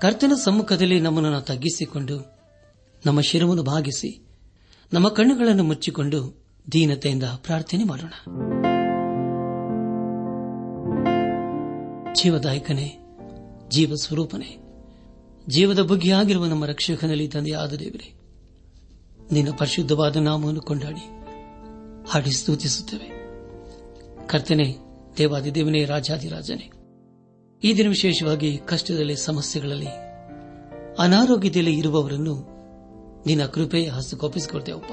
ಕರ್ತನ ಸಮ್ಮುಖದಲ್ಲಿ ನಮ್ಮನ್ನು ತಗ್ಗಿಸಿಕೊಂಡು, ನಮ್ಮ ಶಿರವನ್ನು ಭಾಗಿಸಿ ನಮ್ಮ ಕಣ್ಣುಗಳನ್ನು ಮುಚ್ಚಿಕೊಂಡು ದೀನತೆಯಿಂದ ಪ್ರಾರ್ಥನೆ ಮಾಡೋಣ. ಜೀವದಾಯಕನೇ ಜೀವ ಸ್ವರೂಪನೇ ಜೀವದ ಬುಗ್ಗಿಯಾಗಿರುವ ನಮ್ಮ ರಕ್ಷಕನಲ್ಲಿ ತಂದೆಯಾದ ದೇವರೇ, ನಿನ್ನ ಪರಿಶುದ್ಧವಾದ ನಾಮವನ್ನು ಕೊಂಡಾಡಿ, ಹಾಡಿ ಸ್ತುತಿಸುತ್ತೇವೆ. ಕರ್ತನೆ, ದೇವಾದಿ ದೇವನೇ, ರಾಜಾದಿರಾಜನೇ ಈ ದಿನ ವಿಶೇಷವಾಗಿ ಕಷ್ಟದಲ್ಲಿ, ಸಮಸ್ಯೆಗಳಲ್ಲಿ, ಅನಾರೋಗ್ಯದಲ್ಲಿ ಇರುವವರನ್ನು ನಿನ್ನ ಕೃಪೆಯ ಹಸ್ತಗೊಪ್ಪಿಸಿಕೊಳ್ತೇವಪ್ಪ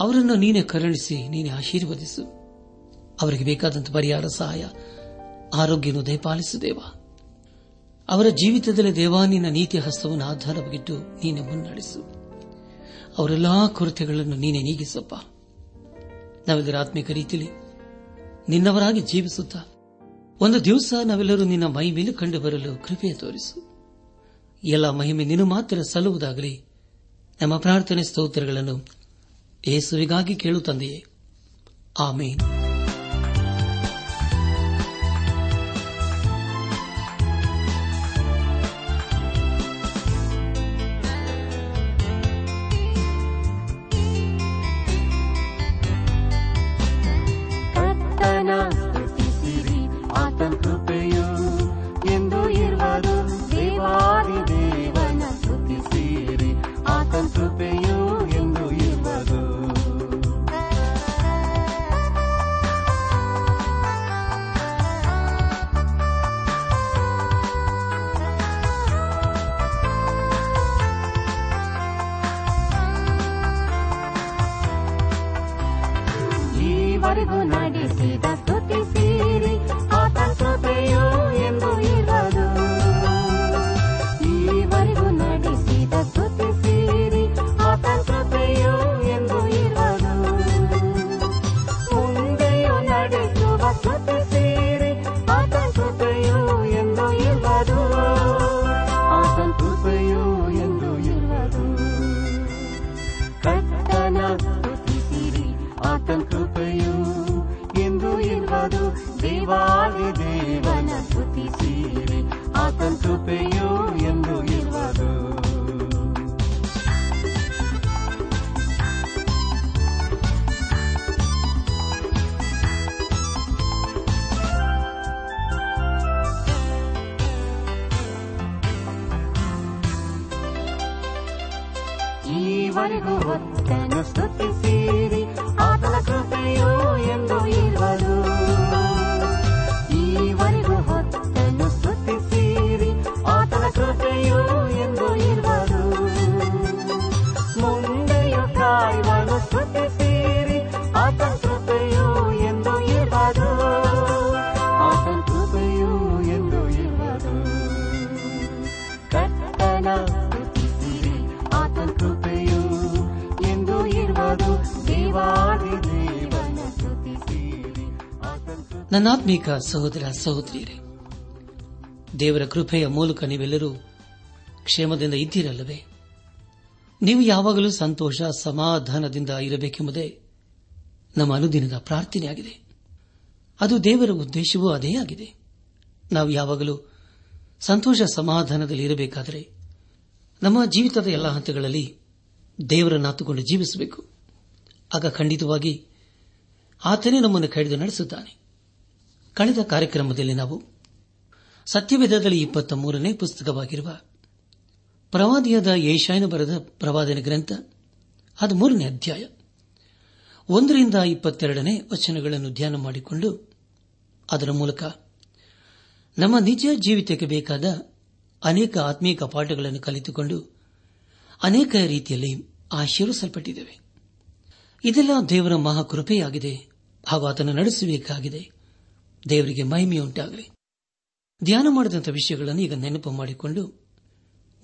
ಅವರನ್ನು ನೀನೆ ಕರುಣಿಸಿ, ನೀನೆ ಆಶೀರ್ವದಿಸು. ಅವರಿಗೆ ಬೇಕಾದಂಥ ಪರಿಹಾರ, ಸಹಾಯ, ಆರೋಗ್ಯವನ್ನು ದಯಪಾಲಿಸು ದೇವ. ಅವರ ಜೀವಿತದಲ್ಲಿ ದೇವಾ, ನಿನ್ನ ನೀತಿಯ ಹಸ್ತವನ್ನು ಆಧಾರವಾಗಿಟ್ಟು ನೀನೆ ಮುನ್ನಡೆಸು. ಅವರೆಲ್ಲಾ ಕೊರತೆಗಳನ್ನು ನೀನೆ ನೀಗಿಸಪ್ಪ. ನಾವೆಲ್ಲರ ಆತ್ಮಿಕ ರೀತಿಯಲ್ಲಿ ನಿನ್ನವರಾಗಿ ಜೀವಿಸುತ್ತಾ ಒಂದು ದಿವಸ ನಾವೆಲ್ಲರೂ ನಿನ್ನ ಮೈ ಮೇಲೆ ಕಂಡು ಬರಲು ಕೃಪೆ ತೋರಿಸು. ಎಲ್ಲ ಮಹಿಮೆ ನಿನ್ನ ಮಾತ್ರ ಸಲ್ಲುವುದಾಗಲಿ, ನಮ್ಮ ಪ್ರಾರ್ಥನೆ ಸ್ತೋತ್ರಗಳನ್ನು ಏಸುವಿಗಾಗಿ ಕೇಳು ತಂದೆಯೇ. ಆಮೇನ್. ನನ್ನಾತ್ಮೀಕ ಸಹೋದರ ಸಹೋದರಿಯರೇ, ದೇವರ ಕೃಪೆಯ ಮೂಲಕ ನೀವೆಲ್ಲರೂ ಕ್ಷೇಮದಿಂದ ಇದ್ದೀರಲ್ಲವೇ? ನೀವು ಯಾವಾಗಲೂ ಸಂತೋಷ, ಸಮಾಧಾನದಿಂದ ಇರಬೇಕೆಂಬುದೇ ನಮ್ಮ ಅನುದಿನದ ಪ್ರಾರ್ಥನೆಯಾಗಿದೆ. ಅದು ದೇವರ ಉದ್ದೇಶವೂ ಅದೇ ಆಗಿದೆ. ನಾವು ಯಾವಾಗಲೂ ಸಂತೋಷ, ಸಮಾಧಾನದಲ್ಲಿ ಇರಬೇಕಾದರೆ ನಮ್ಮ ಜೀವಿತದ ಎಲ್ಲ ಹಂತಗಳಲ್ಲಿ ದೇವರನ್ನಾತುಕೊಂಡು ಜೀವಿಸಬೇಕು. ಆಗ ಖಂಡಿತವಾಗಿ ಆತನೇ ನಮ್ಮನ್ನು ಕಡಿದು ನಡೆಸುತ್ತಾನೆ. ಕಳೆದ ಕಾರ್ಯಕ್ರಮದಲ್ಲಿ ನಾವು ಸತ್ಯವೇದದಲ್ಲಿ ಇಪ್ಪತ್ತ ಮೂರನೇ ಪುಸ್ತಕವಾಗಿರುವ ಪ್ರವಾದಿಯಾದ ಏಷಾಯನ ಬರೆದ ಪ್ರವಾದನ ಗ್ರಂಥ ಅದು ಮೂರನೇ ಅಧ್ಯಾಯ ಒಂದರಿಂದ ಇಪ್ಪತ್ತೆರಡನೇ ವಚನಗಳನ್ನು ಧ್ಯಾನ ಮಾಡಿಕೊಂಡು ಅದರ ಮೂಲಕ ನಮ್ಮ ನಿಜ ಜೀವಿತಕ್ಕೆ ಬೇಕಾದ ಅನೇಕ ಆತ್ಮೀಕ ಪಾಠಗಳನ್ನು ಕಲಿತುಕೊಂಡು ಅನೇಕ ರೀತಿಯಲ್ಲಿ ಆಶೀರ್ವಿಸಲ್ಪಟ್ಟಿದ್ದೇವೆ ಇದೆಲ್ಲ ದೇವರ ಮಹಾಕೃಪೆಯಾಗಿದೆ. ಹಾಗೂ ಆತನ ನಡೆಸಬೇಕಾಗಿದೆ. ದೇವರಿಗೆ ಮಹಿಮೆಯುಂಟಾಗಲಿ ಧ್ಯಾನ ಮಾಡಿದಂಥ ವಿಷಯಗಳನ್ನು ಈಗ ನೆನಪು ಮಾಡಿಕೊಂಡು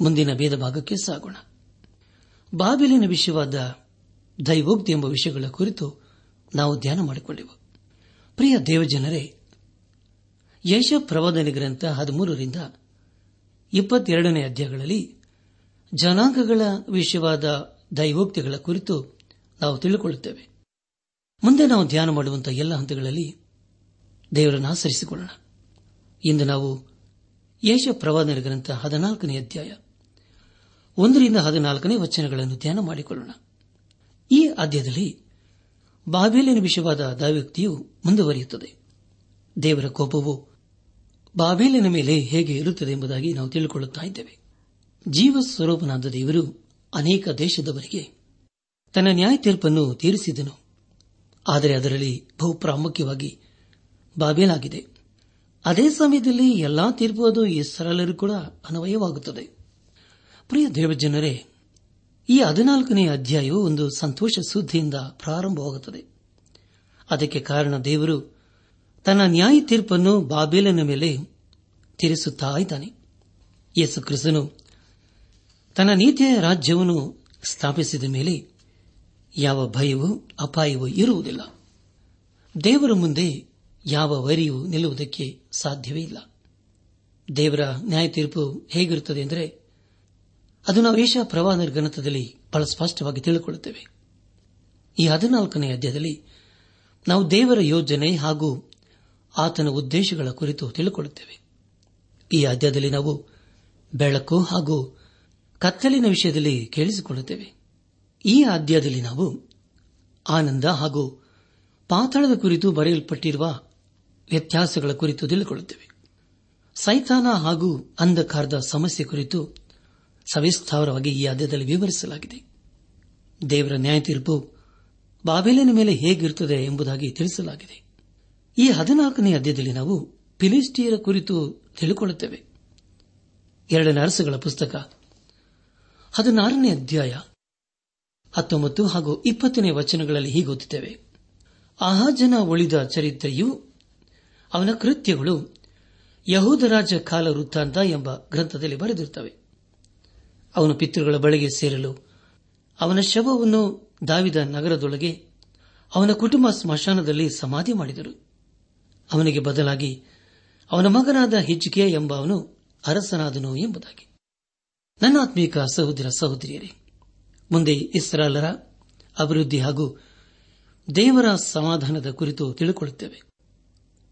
ಮುಂದಿನ ಭೇದ ಭಾಗಕ್ಕೆ ಸಾಗೋಣ. ಬಾಬಿಲಿನ ವಿಷಯವಾದ ದೈವೋಕ್ತಿ ಎಂಬ ವಿಷಯಗಳ ಕುರಿತು ನಾವು ಧ್ಯಾನ ಮಾಡಿಕೊಂಡೆವು. ಪ್ರಿಯ ದೇವಜನರೇ ಯಶ ಪ್ರವಾದನೆ ಗ್ರಂಥ ಹದಿಮೂರರಿಂದ ಇಪ್ಪತ್ತೆರಡನೇ ಅಧ್ಯಾಯಗಳಲ್ಲಿ ಜನಾಂಗಗಳ ವಿಷಯವಾದ ದೈವೋಕ್ತಿಗಳ ಕುರಿತು ನಾವು ತಿಳಿದುಕೊಳ್ಳುತ್ತೇವೆ ಮುಂದೆ ನಾವು ಧ್ಯಾನ ಮಾಡುವಂತಹ ಎಲ್ಲ ಹಂತಗಳಲ್ಲಿ ದೇವರನ್ನು ಆಚರಿಸಿಕೊಳ್ಳೋಣ. ಇಂದು ನಾವು ಯೇಷ ಪ್ರವಾದನ ಗ್ರಂಥ ಹದಿನಾಲ್ಕನೇ ಅಧ್ಯಾಯ, ಒಂದರಿಂದ ಹದಿನಾಲ್ಕನೇ ವಚನಗಳನ್ನು ಧ್ಯಾನ ಮಾಡಿಕೊಳ್ಳೋಣ. ಈ ಅಧ್ಯಾಯದಲ್ಲಿ ಬಾಬೇಲಿನ ವಿಷಯವಾದ ದಾವ್ಯಕ್ತಿಯು ಮುಂದುವರಿಯುತ್ತದೆ. ದೇವರ ಕೋಪವು ಬಾಬೇಲಿನ ಮೇಲೆ ಹೇಗೆ ಇರುತ್ತದೆ ಎಂಬುದಾಗಿ ನಾವು ತಿಳಿದುಕೊಳ್ಳುತ್ತಾ ಇದ್ದೇವೆ. ಜೀವ ಸ್ವರೂಪನಾದ ದೇವರು ಅನೇಕ ದೇಶದವರಿಗೆ ತನ್ನ ನ್ಯಾಯ ತೀರ್ಪನ್ನು ತೀರಿಸಿದನು. ಆದರೆ ಅದರಲ್ಲಿ ಬಹು ಪ್ರಾಮುಖ್ಯವಾಗಿ ಬಾಬೇಲಾಗಿದೆ. ಅದೇ ಸಮಯದಲ್ಲಿ ಎಲ್ಲಾ ತೀರ್ಪು ಅದು ಇಸ್ರಾಲರು ಕೂಡ ಅನ್ವಯವಾಗುತ್ತದೆ. ಪ್ರಿಯ ದೇವಜನರೇ, ಈ ಹದಿನಾಲ್ಕನೇ ಅಧ್ಯಾಯವು ಒಂದು ಸಂತೋಷ ಸುದ್ದಿಯಿಂದ ಪ್ರಾರಂಭವಾಗುತ್ತದೆ. ಅದಕ್ಕೆ ಕಾರಣ ದೇವರು ತನ್ನ ನ್ಯಾಯ ತೀರ್ಪನ್ನು ಬಾಬೇಲನ ಮೇಲೆ ತೀರಿಸುತ್ತಾ ಇದ್ದಾನೆ. ಯೇಸು ಕ್ರಿಸ್ತನು ತನ್ನ ನೀತಿಯ ರಾಜ್ಯವನ್ನು ಸ್ಥಾಪಿಸಿದ ಮೇಲೆ ಯಾವ ಭಯವೂ ಅಪಾಯವೂ ಇರುವುದಿಲ್ಲ. ದೇವರ ಮುಂದೆ ಯಾವ ವರಿಯೂ ನಿಲ್ಲುವುದಕ್ಕೆ ಸಾಧ್ಯವೇ ಇಲ್ಲ. ದೇವರ ನ್ಯಾಯ ತೀರ್ಪು ಹೇಗಿರುತ್ತದೆ ಎಂದರೆ, ಅದು ನಾವು ಏಷಾ ಪ್ರವಾಹ ಗ್ರಂಥದಲ್ಲಿ ಬಹಳ ಸ್ಪಷ್ಟವಾಗಿ ತಿಳಿದುಕೊಳ್ಳುತ್ತೇವೆ ಈ ಹದಿನಾಲ್ಕನೇ ಅಧ್ಯಾಯದಲ್ಲಿ ನಾವು ದೇವರ ಯೋಜನೆ ಹಾಗೂ ಆತನ ಉದ್ದೇಶಗಳ ಕುರಿತು ತಿಳಿದುಕೊಳ್ಳುತ್ತೇವೆ ಈ ಅಧ್ಯಾಯದಲ್ಲಿ ನಾವು ಬೆಳಕು ಹಾಗೂ ಕತ್ತಲಿನ ವಿಷಯದಲ್ಲಿ ಕೇಳಿಸಿಕೊಳ್ಳುತ್ತೇವೆ. ಈ ಅಧ್ಯಾಯದಲ್ಲಿ ನಾವು ಆನಂದ ಹಾಗೂ ಪಾತಾಳದ ಕುರಿತು ಬರೆಯಲ್ಪಟ್ಟಿರುವ ವ್ಯತ್ಯಾಸಗಳ ಕುರಿತು ತಿಳಿದುಕೊಳ್ಳುತ್ತೇವೆ. ಸೈತಾನ ಹಾಗೂ ಅಂಧಕಾರದ ಸಮಸ್ಯೆ ಕುರಿತು ಸವಿಸ್ತಾರವಾಗಿ ಈ ಅಧ್ಯದಲ್ಲಿ ವಿವರಿಸಲಾಗಿದೆ. ದೇವರ ನ್ಯಾಯ ತೀರ್ಪು ಬಾಬೇಲಿನ ಮೇಲೆ ಹೇಗಿರುತ್ತದೆ ಎಂಬುದಾಗಿ ತಿಳಿಸಲಾಗಿದೆ. ಈ ಹದಿನಾಲ್ಕನೇ ಅಧ್ಯದಲ್ಲಿ ನಾವು ಫಿಲಿಸ್ಟಿಯರ ಕುರಿತು ತಿಳಿದುಕೊಳ್ಳುತ್ತೇವೆ. ಎರಡನೇ ಅರಸುಗಳ ಪುಸ್ತಕ, ಹದಿನಾರನೇ ಅಧ್ಯಾಯ, ಹತ್ತೊಂಬತ್ತು ಹಾಗೂ ಇಪ್ಪತ್ತನೇ ವಚನಗಳಲ್ಲಿ ಹೀಗೆ ಓದುತ್ತೇವೆ. ಅಹಾಜನ ಉಳಿದ ಚರಿತ್ರೆಯು ಅವನ ಕೃತ್ಯಗಳು ಯಹೂದರಾಜ ಕಾಲ ವೃತ್ತಾಂತ ಎಂಬ ಗ್ರಂಥದಲ್ಲಿ ಬರೆದಿರುತ್ತವೆ. ಅವನು ಪಿತೃಗಳ ಬಳಿಗೆ ಸೇರಲು ಅವನ ಶವವನ್ನು ದಾವಿದ ನಗರದೊಳಗೆ ಅವನ ಕುಟುಂಬ ಸ್ಮಶಾನದಲ್ಲಿ ಸಮಾಧಿ ಮಾಡಿದರು. ಅವನಿಗೆ ಬದಲಾಗಿ ಅವನ ಮಗನಾದ ಹಿಜ್ಜಿಕೆ ಎಂಬ ಅವನು ಅರಸನಾದನು ಎಂಬುದಾಗಿ. ನನ್ನ ಆತ್ಮೀಕ ಸಹೋದರ ಸಹೋದರಿಯರೇ, ಮುಂದೆ ಇಸ್ರಾಲರ ಅಭಿವೃದ್ಧಿ ಹಾಗೂ ದೇವರ ಸಮಾಧಾನದ ಕುರಿತು ತಿಳಿದುಕೊಳ್ಳುತ್ತೇವೆ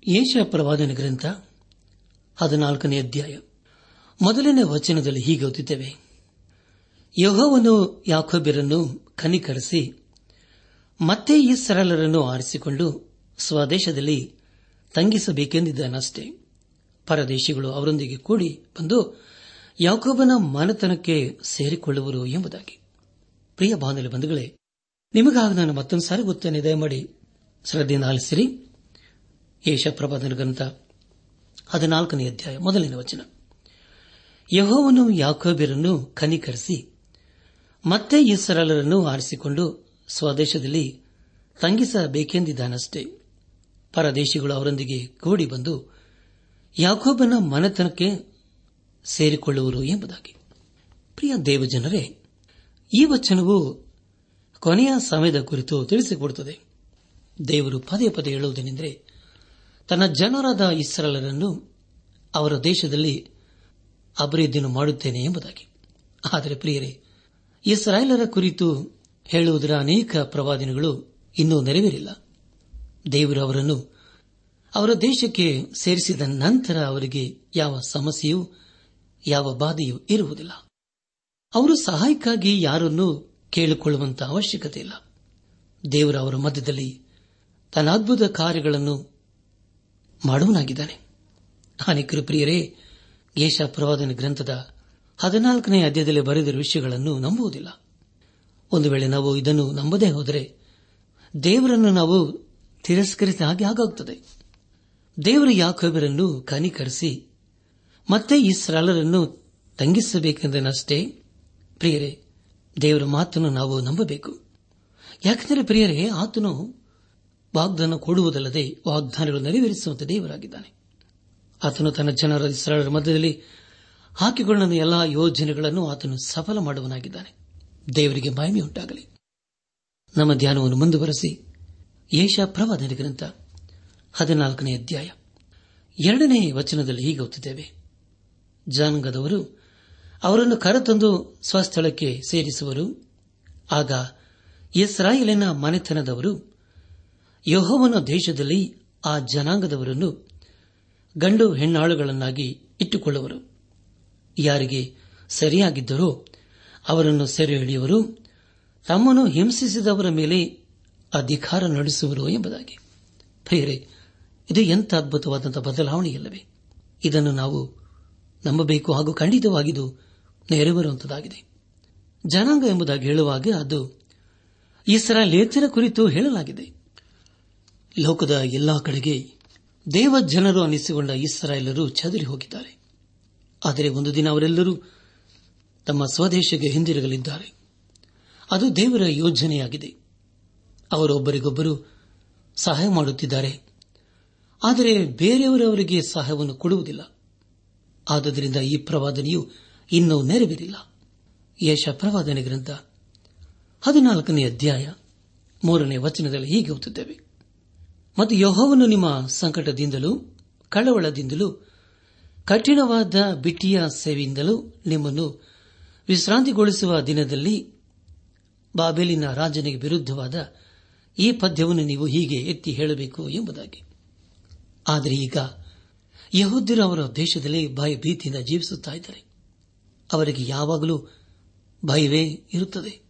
ಏಷ ಪ್ರವಾದನ ಗ್ರಂಥ, ಹದಿನಾಲ್ಕನೇ ಅಧ್ಯಾಯ. ಮೊದಲನೇ ವಚನದಲ್ಲಿ ಹೀಗೆ ಓದುತ್ತೇವೆ. ಯಹೋವನು ಯಾಕೋಬ್ಯರನ್ನು ಕನಿಕರಿಸಿ, ಮತ್ತೆ ಈ ಸರಳರನ್ನು ಆರಿಸಿಕೊಂಡು ಸ್ವದೇಶದಲ್ಲಿ ತಂಗಿಸಬೇಕೆಂದಿದ್ದಾನಷ್ಟೇ. ಪರದೇಶಿಗಳು ಅವರೊಂದಿಗೆ ಕೂಡಿ ಬಂದು ಯಾಕೋಬನ ಮನತನಕ್ಕೆ ಸೇರಿಕೊಳ್ಳುವರು ಎಂಬುದಾಗಿ. ಪ್ರಿಯ ಬಾಂಧವ್ಯ ಬಂಧುಗಳೇ, ನಿಮಗಾಗಿ ನಾನು ಮತ್ತೊಂದು ಸಾರಿ ಗೊತ್ತೇನೆ ದಯಮಾಡಿ ಶ್ರದ್ಧೆಯಿಂದ ಆಲಿಸಿರಿ. ಯೇಷ ಪ್ರಭಾದನ ಗ್ರಂಥ ಹದಿನಾಲ್ಕನೇ ಅಧ್ಯಾಯ ಮೊದಲಿನ ವಚನ. ಯಹೋವನು ಯಾಕೋಬಿರನ್ನು ಕನಿಕರಿಸಿ, ಮತ್ತೆ ಈ ಸರಳರನ್ನು ಆರಿಸಿಕೊಂಡು ಸ್ವದೇಶದಲ್ಲಿ ತಂಗಿಸಬೇಕೆಂದಿದ್ದಾನಷ್ಟೇ. ಪರದೇಶಿಗಳು ಅವರೊಂದಿಗೆ ಕೂಡಿ ಬಂದು ಯಾಕೋಬನ ಮನೆತನಕ್ಕೆ ಸೇರಿಕೊಳ್ಳುವರು ಎಂಬುದಾಗಿ. ಪ್ರಿಯ ದೇವಜನರೇ, ಈ ವಚನವು ಕೊನೆಯ ಸಮಯದ ಕುರಿತು ತಿಳಿಸಿಕೊಡುತ್ತದೆ. ದೇವರು ಪದೇ ಪದೇ ಹೇಳುವುದೇನೆಂದರೆ ತನ್ನ ಜನರಾದ ಇಸ್ರಾಲರನ್ನು ಅವರ ದೇಶದಲ್ಲಿ ಅಭಿವೃದ್ಧಿಯನ್ನು ಮಾಡುತ್ತೇನೆ ಎಂಬುದಾಗಿ. ಆದರೆ ಪ್ರಿಯರೇ, ಇಸ್ರಾಯೇಲರ ಕುರಿತು ಹೇಳುವುದರ ಅನೇಕ ಪ್ರವಾದಿನಗಳು ಇನ್ನೂ ನೆರವೇರಿಲ್ಲ. ದೇವರು ಅವರನ್ನು ಅವರ ದೇಶಕ್ಕೆ ಸೇರಿಸಿದ ನಂತರ ಅವರಿಗೆ ಯಾವ ಸಮಸ್ಯೆಯೂ, ಯಾವ ಬಾಧೆಯೂ ಇರುವುದಿಲ್ಲ. ಅವರು ಸಹಾಯಕ್ಕಾಗಿ ಯಾರನ್ನೂ ಕೇಳಿಕೊಳ್ಳುವಂತಹ ಅವಶ್ಯಕತೆ ಇಲ್ಲ. ದೇವರ ಅವರ ಮಧ್ಯದಲ್ಲಿ ತನ್ನ ಅದ್ಭುತ ಕಾರ್ಯಗಳನ್ನು ಮಾಡುವನಾಗಿದ್ದಾನೆ. ಅನೇಕರು ಪ್ರಿಯರೇ ಗೇಶ ಪ್ರವಾದನ ಗ್ರಂಥದ ಹದಿನಾಲ್ಕನೇ ಅಧ್ಯಾಯದಲ್ಲಿ ಬರೆದಿರುವ ವಿಷಯಗಳನ್ನು ನಂಬುವುದಿಲ್ಲ. ಒಂದು ವೇಳೆ ನಾವು ಇದನ್ನು ನಂಬದೇ ಹೋದರೆ ದೇವರನ್ನು ನಾವು ತಿರಸ್ಕರಿಸಿದ ಹಾಗೆ ಆಗುತ್ತದೆ ದೇವರು ಯಾಕೋಬರನ್ನು ಕನಿಕರಿಸಿ ಮತ್ತೆ ಈ ಸರಳರನ್ನು ತಂಗಿಸಬೇಕೆಂದನಷ್ಟೇ ಪ್ರಿಯರೇ, ದೇವರ ಮಾತನ್ನು ನಾವು ನಂಬಬೇಕು. ಯಾಕೆಂದರೆ ಪ್ರಿಯರೇ, ಆತನು ವಾಗ್ದಾನ ಕೊಡುವುದಲ್ಲದೆ ವಾಗ್ದಾನಗಳು ನೆರವೇರಿಸುವಂತೆ ದೇವರಾಗಿದ್ದಾನೆ. ಆತನು ತನ್ನ ಜನರ ಸರಳರ ಮಧ್ಯದಲ್ಲಿ ಹಾಕಿಕೊಂಡನ ಎಲ್ಲಾ ಯೋಜನೆಗಳನ್ನು ಆತನು ಸಫಲ ಮಾಡುವನಾಗಿದ್ದಾನೆ. ದೇವರಿಗೆ ಮಹಿಮೆಯುಂಟಾಗಲಿ. ನಮ್ಮ ಧ್ಯಾನವನ್ನು ಮುಂದುವರೆಸಿ ಏಷಾ ಪ್ರವಾದನ ಗ್ರಂಥ ಹದಿನಾಲ್ಕನೇ ಅಧ್ಯಾಯ. ಎರಡನೇ ವಚನದಲ್ಲಿ ಹೀಗೆ ಓದುತ್ತಿದ್ದೇವೆ. ಜನಾಂಗದವರು ಅವರನ್ನು ಕರೆತಂದು ಸ್ವಸ್ಥಳಕ್ಕೆ ಸೇರಿಸುವರು. ಆಗ ಇಸ್ರಾಯೇಲಿನ ಮನೆತನದವರು ಯಹೋವನ ದೇಶದಲ್ಲಿ ಆ ಜನಾಂಗದವರನ್ನು ಗಂಡು ಹೆಣ್ಣಾಳುಗಳನ್ನಾಗಿ ಇಟ್ಟುಕೊಳ್ಳುವರು. ಯಾರಿಗೆ ಸರಿಯಾಗಿದ್ದರೋ ಅವರನ್ನು ಸೆರೆ ಹಿಡಿಯುವರು ತಮ್ಮನ್ನು ಹಿಂಸಿಸಿದವರ ಮೇಲೆ ಅಧಿಕಾರ ನಡೆಸುವರು ಎಂಬುದಾಗಿ. ಪ್ರಿಯರೇ, ಇದು ಎಂಥ ಅದ್ಭುತವಾದಂತಹ ಬದಲಾವಣೆಯಲ್ಲವೇ? ಇದನ್ನು ನಾವು ನಂಬಬೇಕು ಹಾಗೂ ಖಂಡಿತವಾಗಿದು ನೆರವೇರುವಂತದಾಗಿದೆ ಜನಾಂಗ ಎಂಬುದಾಗಿ ಹೇಳುವಾಗ ಅದು ಇಸ್ರಾಯೇಲ್ಯರ ಕುರಿತು ಹೇಳಲಾಗಿದೆ. ಲೋಕದ ಎಲ್ಲಾ ಕಡೆಗೆ ದೇವ ಜನರು ಅನಿಸಿಕೊಂಡ ಇಸ್ರಾಯೇಲರು ಚದರಿ ಹೋಗಿದ್ದಾರೆ. ಆದರೆ ಒಂದು ದಿನ ಅವರೆಲ್ಲರೂ ತಮ್ಮ ಸ್ವದೇಶಕ್ಕೆ ಹಿಂದಿರುಗಲಿದ್ದಾರೆ. ಅದು ದೇವರ ಯೋಜನೆಯಾಗಿದೆ. ಅವರೊಬ್ಬರಿಗೊಬ್ಬರು ಸಹಾಯ ಮಾಡುತ್ತಿದ್ದಾರೆ. ಆದರೆ ಬೇರೆಯವರು ಅವರಿಗೆ ಸಹಾಯವನ್ನು ಕೊಡುವುದಿಲ್ಲ. ಆದ್ದರಿಂದ ಈ ಪ್ರವಾದನೆಯು ಇನ್ನೂ ನೆರವೇರಿಲ್ಲ. ಯಶ ಪ್ರವಾದನೆ ಗ್ರಂಥ ಹದಿನಾಲ್ಕನೇ ಅಧ್ಯಾಯ ಮೂರನೇ ವಚನದಲ್ಲಿ ಹೀಗೆ ಓದುತ್ತೇವೆ. ಮತ್ತು ಯಹೋವನು ನಿಮ್ಮ ಸಂಕಟದಿಂದಲೂ, ಕಳವಳದಿಂದಲೂ, ಕಠಿಣವಾದ ಬಿಟ್ಟಿಯ ಸೇವೆಯಿಂದಲೂ ನಿಮ್ಮನ್ನು ವಿಶ್ರಾಂತಿಗೊಳಿಸುವ ದಿನದಲ್ಲಿ ಬಾಬೇಲಿನ ರಾಜನಿಗೆ ವಿರುದ್ಧವಾದ ಈ ಪದ್ಯವನ್ನು ನೀವು ಹೀಗೆ ಎತ್ತಿ ಹೇಳಬೇಕು ಎಂಬುದಾಗಿ. ಆದರೆ ಈಗ ಯಹೋದ್ಯರು ಅವರ ದೇಶದಲ್ಲಿ ಭಯಭೀತಿಯಿಂದ ಜೀವಿಸುತ್ತಿದ್ದಾರೆ ಅವರಿಗೆ ಯಾವಾಗಲೂ ಭಯವೇ ಇರುತ್ತದೆ.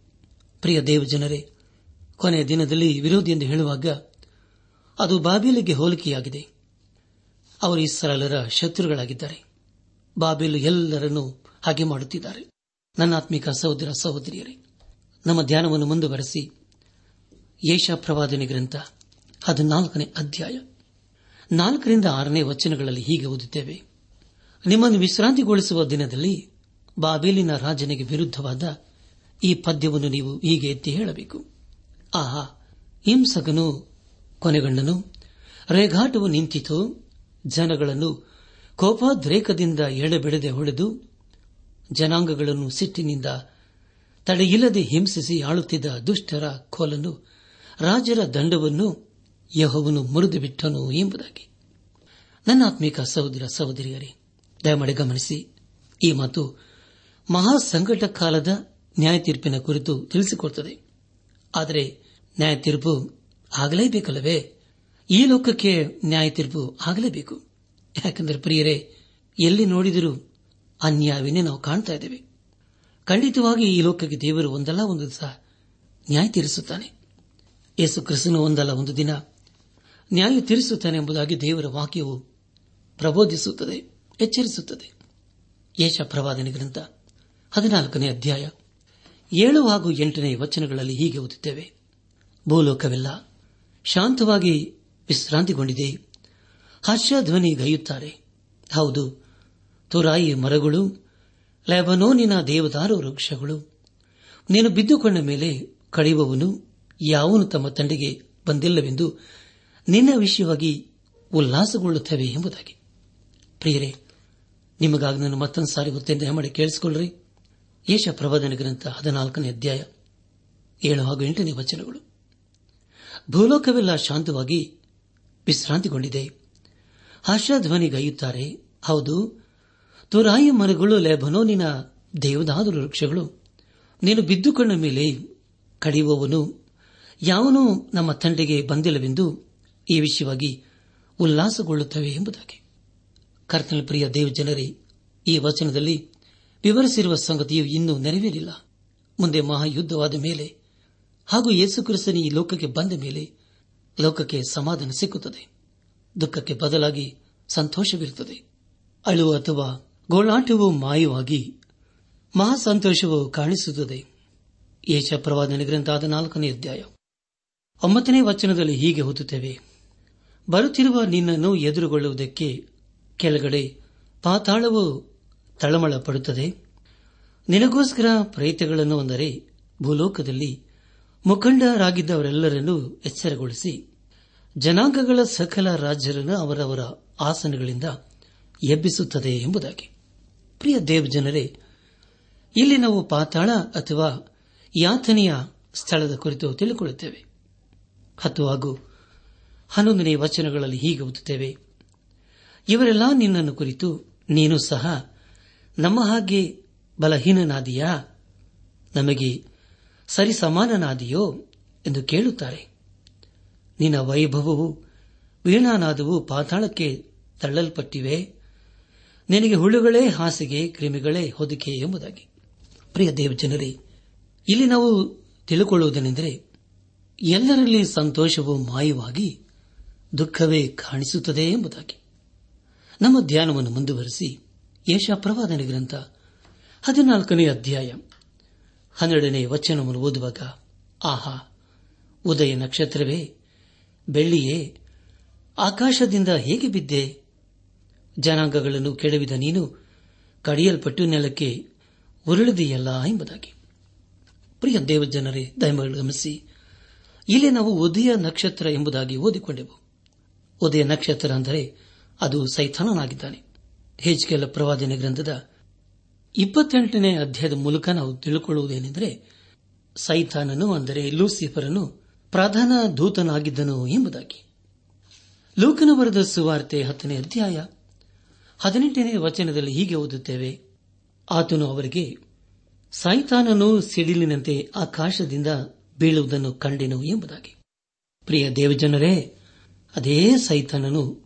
ಪ್ರಿಯ ದೇವಜನರೇ, ಕೊನೆಯ ದಿನದಲ್ಲಿ ವಿರೋಧಿ ಎಂದು ಹೇಳುವಾಗ ಅದು ಬಾಬೇಲಿಗೆ ಹೋಲಿಕೆಯಾಗಿದೆ. ಅವರು ಇಸ್ರಾಲರ ಶತ್ರುಗಳಾಗಿದ್ದಾರೆ. ಬಾಬೇಲು ಎಲ್ಲರನ್ನೂ ಹಾಗೆ ಮಾಡುತ್ತಿದ್ದಾರೆ. ನನ್ನಾತ್ಮಿಕ ಸಹೋದರ ಸಹೋದರಿಯರೇ, ನಮ್ಮ ಧ್ಯಾನವನ್ನು ಮುಂದುವರೆಸಿ ಯೇಷಾ ಪ್ರವಾದನೆ ಗ್ರಂಥ ಹದಿನಾಲ್ಕನೇ ಅಧ್ಯಾಯ. ನಾಲ್ಕರಿಂದ ಆರನೇ ವಚನಗಳಲ್ಲಿ ಹೀಗೆ ಓದುತ್ತೇವೆ. ನಿಮ್ಮನ್ನು ವಿಶ್ರಾಂತಿಗೊಳಿಸುವ ದಿನದಲ್ಲಿ ಬಾಬೇಲಿನ ರಾಜನಿಗೆ ವಿರುದ್ಧವಾದ ಈ ಪದ್ಯವನ್ನು ನೀವು ಹೀಗೆ ಎತ್ತಿ ಹೇಳಬೇಕು. ಆಹಾ, ಹಿಂಸಕನು ಕೊನೆಗಣ್ಣನು, ರೇಘಾಟವು ನಿಂತಿತು, ಜನಗಳನ್ನು ಕೋಪಾದ್ರೇಕದಿಂದ ಎಳೆಬಿಡದೆ ಹೊಡೆದು ಜನಾಂಗಗಳನ್ನು ಸಿಟ್ಟಿನಿಂದ ತಡೆಯಿಲ್ಲದೆ ಹಿಂಸಿಸಿ ಆಳುತ್ತಿದ್ದ ದುಷ್ಟರ ಕೋಲನ್ನು ರಾಜರ ದಂಡವನ್ನು ಯಹೋವನು ಮುರಿದು ಬಿಟ್ಟನು ಎಂಬುದಾಗಿ. ನನ್ನ ಆತ್ಮಿಕ ಸಹೋದರ ಸಹೋದರಿಯರೇ, ದಯಮಾಡಿ ಗಮನಿಸಿ, ಈ ಮಾತು ಮಹಾ ಸಂಕಟ ಕಾಲದ ನ್ಯಾಯ ತೀರ್ಪಿನ ಕುರಿತು ತಿಳಿಸಿಕೊಡುತ್ತದೆ. ಆದರೆ ನ್ಯಾಯ ತೀರ್ಪು ಆಗಲೇಬೇಕಲ್ಲವೇ? ಈ ಲೋಕಕ್ಕೆ ನ್ಯಾಯ ತೀರ್ಪು ಆಗಲೇಬೇಕು. ಯಾಕೆಂದರೆ ಪ್ರಿಯರೇ, ಎಲ್ಲಿ ನೋಡಿದರೂ ಅನ್ಯಾಯವನ್ನೇ ನಾವು ಕಾಣ್ತಾ ಇದ್ದೇವೆ. ಖಂಡಿತವಾಗಿ ಈ ಲೋಕಕ್ಕೆ ದೇವರು ಒಂದಲ್ಲ ಒಂದು ದಿವಸ ನ್ಯಾಯ ತೀರಿಸುತ್ತಾನೆ. ಯೇಸು ಕ್ರಿಸ್ತನು ಒಂದಲ್ಲ ಒಂದು ದಿನ ನ್ಯಾಯ ತೀರಿಸುತ್ತಾನೆ ಎಂಬುದಾಗಿ ದೇವರ ವಾಕ್ಯವು ಪ್ರಬೋಧಿಸುತ್ತದೆ, ಎಚ್ಚರಿಸುತ್ತದೆ. ಯೇಷ ಪ್ರವಾದನೆ ಗ್ರಂಥ ಹದಿನಾಲ್ಕನೇ ಅಧ್ಯಾಯ ಏಳು ಹಾಗೂ ಎಂಟನೇ ವಚನಗಳಲ್ಲಿ ಹೀಗೆ ಓದುತ್ತೇವೆ. ಭೂಲೋಕವೆಲ್ಲ ಶಾಂತವಾಗಿ ವಿಶ್ರಾಂತಿಗೊಂಡಿದೆ. ಹರ್ಷಧ್ವನಿ ಗೈಯುತ್ತಾರೆ. ಹೌದು, ತುರಾಯಿ ಮರಗಳು, ಲೆಬನೋನಿನ ದೇವದಾರು ವೃಕ್ಷಗಳು. ನೀನು ಬಿದ್ದುಕೊಂಡ ಮೇಲೆ ಕಳೆಯುವವನು ಯಾವನು ತಮ್ಮ ತಂಡೆಗೆ ಬಂದಿಲ್ಲವೆಂದು ನಿನ್ನ ವಿಷಯವಾಗಿ ಉಲ್ಲಾಸಗೊಳ್ಳುತ್ತವೆ ಎಂಬುದಾಗಿ. ಪ್ರಿಯರೇ, ನಿಮಗಾಗಿ ನಾನು ಮತ್ತೊಂದು ಸಾರಿ ಗೊತ್ತೆಂದು ಮಾಡಿ ಕೇಳಿಸಿಕೊಳ್ಳ್ರಿ. ಯೇಷ ಪ್ರಬೋಧನ ಗ್ರಂಥ ಹದಿನಾಲ್ಕನೇ ಅಧ್ಯಾಯ ಏಳು ಹಾಗೂ ಎಂಟನೇ ವಚನಗಳು. ಭೂಲೋಕವೆಲ್ಲ ಶಾಂತವಾಗಿ ವಿಶ್ರಾಂತಿಗೊಂಡಿದೆ. ಹರ್ಷಧ್ವನಿಗೈಯುತ್ತಾರೆ ಹೌದು. ತುರಾಯ ಮರಗಳು ಲೆಬನೋನಿನ ದೇವದಾದರು ವೃಕ್ಷಗಳು. ನೀನು ಬಿದ್ದುಕೊಂಡ ಮೇಲೆ ಕಡಿಯುವವನು. ಯಾವನೂ ನಮ್ಮ ತಂಡೆಗೆ ಬಂದಿಲ್ಲವೆಂದು ಈ ವಿಷಯವಾಗಿ ಉಲ್ಲಾಸಗೊಳ್ಳುತ್ತವೆ ಎಂಬುದಾಗಿ. ಕರ್ತನ ಪ್ರಿಯ ದೇವಜನರೇ, ಈ ವಚನದಲ್ಲಿ ವಿವರಿಸಿರುವ ಸಂಗತಿಯು ಇನ್ನೂ ನೆರವೇರಿಲ್ಲ. ಮುಂದೆ ಮಹಾಯುದ್ದವಾದ ಮೇಲೆ ಹಾಗೂ ಯೇಸುಕ್ರಿಸ್ತನ ಈ ಲೋಕಕ್ಕೆ ಬಂದ ಮೇಲೆ ಲೋಕಕ್ಕೆ ಸಮಾಧಾನ ಸಿಕ್ಕುತ್ತದೆ. ದುಃಖಕ್ಕೆ ಬದಲಾಗಿ ಸಂತೋಷವಿರುತ್ತದೆ. ಅಳು ಅಥವಾ ಗೋಳಾಟವು ಮಾಯವಾಗಿ ಮಹಾ ಸಂತೋಷವು ಕಾಣಿಸುತ್ತದೆ. ಯೇಷ ಪ್ರವಾದನೆ ಗ್ರಂಥಾದ ನಾಲ್ಕನೇ ಅಧ್ಯಾಯ. ಒಂಬತ್ತನೇ ವಚನದಲ್ಲಿ ಹೀಗೆ ಓದುತ್ತೇವೆ. ಬರುತ್ತಿರುವ ನಿನ್ನನ್ನು ಎದುರುಗೊಳ್ಳುವುದಕ್ಕೆ ಕೆಳಗಡೆ ಪಾತಾಳವು ತಳಮಳ ಪಡುತ್ತದೆ ನಿನಗೋಸ್ಕರ ಪ್ರಯತ್ನಗಳನ್ನು ಅಂದರೆ ಭೂಲೋಕದಲ್ಲಿ ಮುಖಂಡರಾಗಿದ್ದವರೆಲ್ಲರನ್ನೂ ಎಚ್ಚರಗೊಳಿಸಿ ಜನಾಂಗಗಳ ಸಕಲ ರಾಜ್ಯರನ್ನು ಅವರವರ ಆಸನಗಳಿಂದ ಎಬ್ಬಿಸುತ್ತದೆ ಎಂಬುದಾಗಿ. ಪ್ರಿಯ ದೇವ್ ಜನರೇ ಇಲ್ಲಿ ನಾವು ಪಾತಾಳ ಅಥವಾ ಯಾತನೆಯ ಸ್ಥಳದ ಕುರಿತು ತಿಳಿದುಕೊಳ್ಳುತ್ತೇವೆ ಹತ್ತು ಹಾಗೂ ಹನ್ನೊಂದನೇ ವಚನಗಳಲ್ಲಿ ಹೀಗೆ ಓದುತ್ತೇವೆ. ಇವರೆಲ್ಲ ನಿನ್ನನ್ನು ಕುರಿತು ನೀನು ಸಹ ನಮ್ಮ ಹಾಗೆ ಬಲಹೀನನಾದಿಯಾ? ನಮಗೆ ಸರಿಸಮಾನನಾದಿಯೋ ಎಂದು ಕೇಳುತ್ತಾರೆ. ನಿನ್ನ ವೈಭವವು ವೀಣಾನಾದವು ಪಾತಾಳಕ್ಕೆ ತಳ್ಳಲ್ಪಟ್ಟಿವೆ. ನಿನಗೆ ಹುಳುಗಳೇ ಹಾಸಿಗೆ, ಕ್ರಿಮಿಗಳೇ ಹೊದಿಕೆ ಎಂಬುದಾಗಿ. ಪ್ರಿಯ ದೇವಜನರೇ, ಇಲ್ಲಿ ನಾವು ತಿಳಿದುಕೊಳ್ಳುವುದೇನೆಂದರೆ ಎಲ್ಲರಲ್ಲಿ ಸಂತೋಷವು ಮಾಯವಾಗಿ ದುಃಖವೇ ಕಾಣಿಸುತ್ತದೆ ಎಂಬುದಾಗಿ. ನಮ್ಮ ಧ್ಯಾನವನ್ನು ಮುಂದುವರೆಸಿ ಯಶ ಪ್ರವಾದನೆ ಗ್ರಂಥ ಹದಿನಾಲ್ಕನೇ ಅಧ್ಯಾಯ ಹನ್ನೆರಡನೇ ವಚನವನ್ನು ಓದುವಾಗ, ಆಹಾ, ಉದಯ ನಕ್ಷತ್ರವೇ, ಬೆಳ್ಳಿಯೇ, ಆಕಾಶದಿಂದ ಹೇಗೆ ಬಿದ್ದೆ? ಜನಾಂಗಗಳನ್ನು ಕೆಡವಿದ ನೀನು, ಕಡಿಯಲ್ಪಟ್ಟು ನೆಲಕ್ಕೆ ಉರುಳಿದೆಯಲ್ಲ ಎಂಬುದಾಗಿ. ಪ್ರಿಯ ದೇವಜನರೇ ದಯಮಗಳು ಗಮನಿಸಿ. ಇಲ್ಲಿ ನಾವು ಉದಯ ನಕ್ಷತ್ರ ಎಂಬುದಾಗಿ ಓದಿಕೊಂಡೆವು. ಉದಯ ನಕ್ಷತ್ರ ಅಂದರೆ ಅದು ಸೈಥಾನನಾಗಿದ್ದಾನೆ ಹೇಜ್ಕೆಲ ಪ್ರವಾದನೆ ಗ್ರಂಥದ ಇಪ್ಪತ್ತೆಂಟನೇ ಅಧ್ಯಾಯದ ಮೂಲಕ ನಾವು ತಿಳಿಕೊಳ್ಳುವುದೇನೆಂದರೆ, ಸೈತಾನನು, ಅಂದರೆ ಲೂಸಿಫರನು, ಪ್ರಧಾನ ದೂತನಾಗಿದ್ದನು ಎಂಬುದಾಗಿ. ಬರೆದ ಸುವಾರ್ತೆ ಹತ್ತನೇ ಅಧ್ಯಾಯ ಹದಿನೆಂಟನೇ ವಚನದಲ್ಲಿ ಹೀಗೆ ಓದುತ್ತೇವೆ, ಆತನು ಅವರಿಗೆ, ಸೈತಾನನು ಸಿಡಿಲಿನಂತೆ ಆಕಾಶದಿಂದ ಬೀಳುವುದನ್ನು ಕಂಡೆನು ಎಂಬುದಾಗಿ. ಪ್ರಿಯ ದೇವಜನರೇ, ಅದೇ ಸೈತಾನನು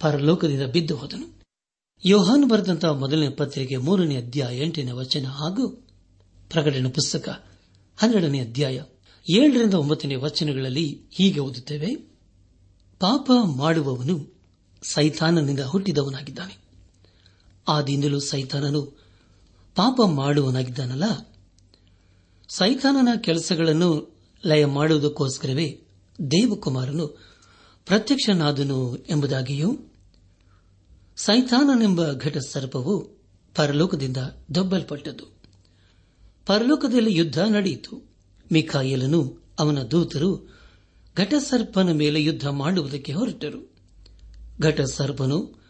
ಪರಲೋಕದಿಂದ ಬಿದ್ದು ಹೋದನು. ಯೋಹಾನ್ ಬರೆದಂತಹ ಮೊದಲನೇ ಪತ್ರಿಕೆ ಮೂರನೇ ಅಧ್ಯಾಯ ಎಂಟನೇ ವಚನ ಹಾಗೂ ಪ್ರಕಟಣೆ ಪುಸ್ತಕ ಹನ್ನೆರಡನೇ ಅಧ್ಯಾಯ ಏಳರಿಂದ ಒಂಬತ್ತನೇ ವಚನಗಳಲ್ಲಿ ಹೀಗೆ ಓದುತ್ತೇವೆ. ಪಾಪ ಮಾಡುವವನು ಸೈತಾನನಿಂದ ಹುಟ್ಟಿದವನಾಗಿದ್ದಾನೆ. ಆದಿಂದಲೂ ಸೈತಾನನು ಪಾಪ ಮಾಡುವನಾಗಿದ್ದಾನಲ್ಲ ಸೈತಾನನ ಕೆಲಸಗಳನ್ನು ಲಯ ಮಾಡುವುದಕ್ಕೋಸ್ಕರವೇ ದೇವಕುಮಾರನು ಪ್ರತ್ಯಕ್ಷನಾದನು ಎಂಬುದಾಗಿಯೂ ಸೈತಾನನೆಂಬ ಘಟ ಸರ್ಪವು ಪರಲೋಕದಿಂದ ದೊಬ್ಬಲ್ಪಟ್ಟದ್ದು. ಪರಲೋಕದಲ್ಲಿ ಯುದ್ಧ ನಡೆಯಿತು. ಮಿಖಾಯಲನು ಅವನ ದೂತರು ಘಟಸರ್ಪನ ಮೇಲೆ ಯುದ್ಧ ಮಾಡುವುದಕ್ಕೆ ಹೊರಟರು. ಘಟಸರ್ಪನು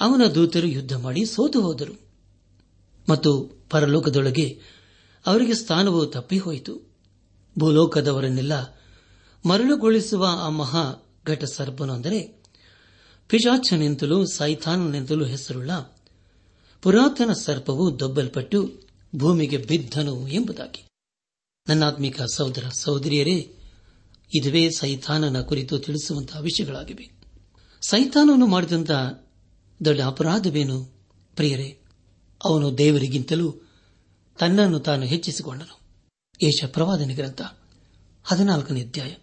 ಅವನ ದೂತರು ಯುದ್ಧ ಮಾಡಿ ಸೋತು ಹೋದರು. ಮತ್ತು ಪರಲೋಕದೊಳಗೆ ಅವರಿಗೆ ಸ್ಥಾನವು ತಪ್ಪಿಹೋಯಿತು. ಭೂಲೋಕದವರನ್ನೆಲ್ಲ ಮರಳುಗೊಳಿಸುವ ಆ ಮಹಾ ಘಟಸರ್ಪನು ಅಂದರೆ ಪಿಶಾಚನೆಂತಲೂ ಸೈಥಾನನೆಂತಲೂ ಹೆಸರುಳ್ಳ ಪುರಾತನ ಸರ್ಪವು ದೊಬ್ಬಲ್ಪಟ್ಟು ಭೂಮಿಗೆ ಬಿದ್ದನು ಎಂಬುದಾಗಿ. ನನ್ನಾತ್ಮಿಕ ಸಹೋದರ ಸಹೋದರಿಯರೇ, ಇದುವೇ ಸೈತಾನನ ಕುರಿತು ತಿಳಿಸುವಂತಹ ವಿಷಯಗಳಾಗಿವೆ. ಸೈತಾನನು ಮಾಡಿದಂತಹ ದೊಡ್ಡ ಅಪರಾಧವೇನು? ಪ್ರಿಯರೇ, ಅವನು ದೇವರಿಗಿಂತಲೂ ತನ್ನನ್ನು ತಾನು ಹೆಚ್ಚಿಸಿಕೊಂಡನು. ಏಷ ಪ್ರವಾದನೆ ಗ್ರಂಥ ಹದಿನಾಲ್ಕನೇ ಅಧ್ಯಾಯ.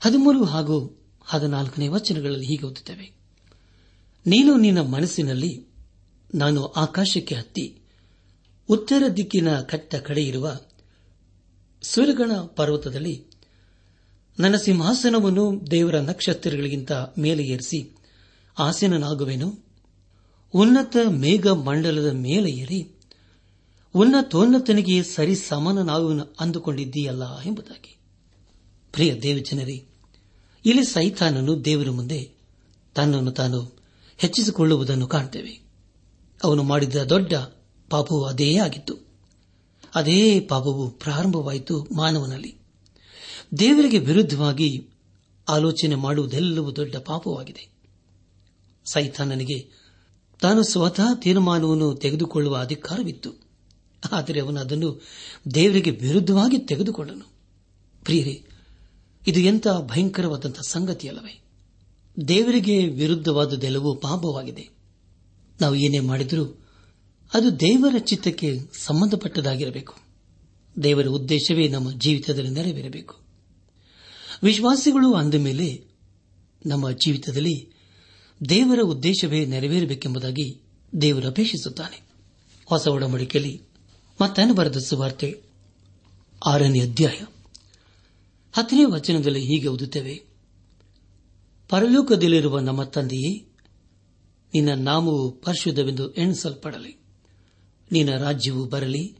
ಹದಿಮೂರು ಹಾಗೂ ಹದಿನಾಲ್ಕನೇ ವಚನಗಳಲ್ಲಿ ಹೀಗೆ ಓದುತ್ತೇವೆ. ನೀನು ನಿನ್ನ ಮನಸ್ಸಿನಲ್ಲಿ ನಾನು ಆಕಾಶಕ್ಕೆ ಹತ್ತಿ, ಉತ್ತರ ದಿಕ್ಕಿನ ಕಟ್ಟ ಕಡೆಯಿರುವ ಸುರಗಣ ಪರ್ವತದಲ್ಲಿ ನನ್ನ ಸಿಂಹಾಸನವನ್ನು ದೇವರ ನಕ್ಷತ್ರಗಳಿಗಿಂತ ಮೇಲೆ ಏರಿಸಿ ಆಸೀನನಾಗುವೆನು. ಉನ್ನತ ಮೇಘ ಮಂಡಲದ ಮೇಲೆ ಏರಿ, ಉನ್ನತೋನ್ನತನಿಗೆ ಸರಿ ಸಮಾನನಾಗುವನು ಅಂದುಕೊಂಡಿದ್ದೀಯಲ್ಲ ಎಂಬುದಾಗಿ. ಪ್ರಿಯ ದೇವಜನರೇ, ಇಲ್ಲಿ ಸೈತಾನನು ದೇವರ ಮುಂದೆ ತನ್ನನ್ನು ತಾನು ಹೆಚ್ಚಿಸಿಕೊಳ್ಳುವುದನ್ನು ಕಾಣ್ತೇವೆ. ಅವನು ಮಾಡಿದ ದೊಡ್ಡ ಪಾಪವು ಅದೇ ಆಗಿತ್ತು. ಅದೇ ಪಾಪವು ಪ್ರಾರಂಭವಾಯಿತು ಮಾನವನಲ್ಲಿ. ದೇವರಿಗೆ ವಿರುದ್ಧವಾಗಿ ಆಲೋಚನೆ ಮಾಡುವುದೆಲ್ಲವೂ ದೊಡ್ಡ ಪಾಪವಾಗಿದೆ. ಸೈತಾನನಿಗೆ ತಾನು ಸ್ವತಃ ತೀರ್ಮಾನವನ್ನು ತೆಗೆದುಕೊಳ್ಳುವ ಅಧಿಕಾರವಿತ್ತು. ಆದರೆ ಅವನು ಅದನ್ನು ದೇವರಿಗೆ ವಿರುದ್ಧವಾಗಿ ತೆಗೆದುಕೊಂಡನು ಪ್ರಿಯರೇ, ಇದು ಎಂಥ ಭಯಂಕರವಾದಂಥ ಸಂಗತಿಯಲ್ಲವೇ? ದೇವರಿಗೆ ವಿರುದ್ಧವಾದುದೆಲ್ಲವೂ ಪಾಪವಾಗಿದೆ. ನಾವು ಏನೇ ಮಾಡಿದರೂ ಅದು ದೇವರ ಚಿತ್ತಕ್ಕೆ ಸಂಬಂಧಪಟ್ಟದಾಗಿರಬೇಕು ದೇವರ ಉದ್ದೇಶವೇ ನಮ್ಮ ಜೀವಿತದಲ್ಲಿ ನೆರವೇರಬೇಕು. ವಿಶ್ವಾಸಿಗಳು ಅಂದ ಮೇಲೆ ನಮ್ಮ ಜೀವಿತದಲ್ಲಿ ದೇವರ ಉದ್ದೇಶವೇ ನೆರವೇರಬೇಕೆಂಬುದಾಗಿ ದೇವರು ಅಪೇಕ್ಷಿಸುತ್ತಾನೆ. ಹೊಸ ಒಡಂಬಡಿಕೆಯಲ್ಲಿ ಮತ್ತೆ ಬರೆದ ಸುವಾರ್ತೆ ಆರನೇ ಅಧ್ಯಾಯ ಹತ್ತನೇ ವಚನದಲ್ಲಿ ಹೀಗೆ ಓದುತ್ತೇವೆ. ಪರಲೋಕದಲ್ಲಿರುವ ನಮ್ಮ ತಂದೆಯೇ, ನಿನ್ನ ನಾಮವು ಪರಿಶುದ್ಧವೆಂದು ಎಣಿಸಲ್ಪಡಲಿ. ನಿನ್ನ ರಾಜ್ಯವು ಬರಲಿ.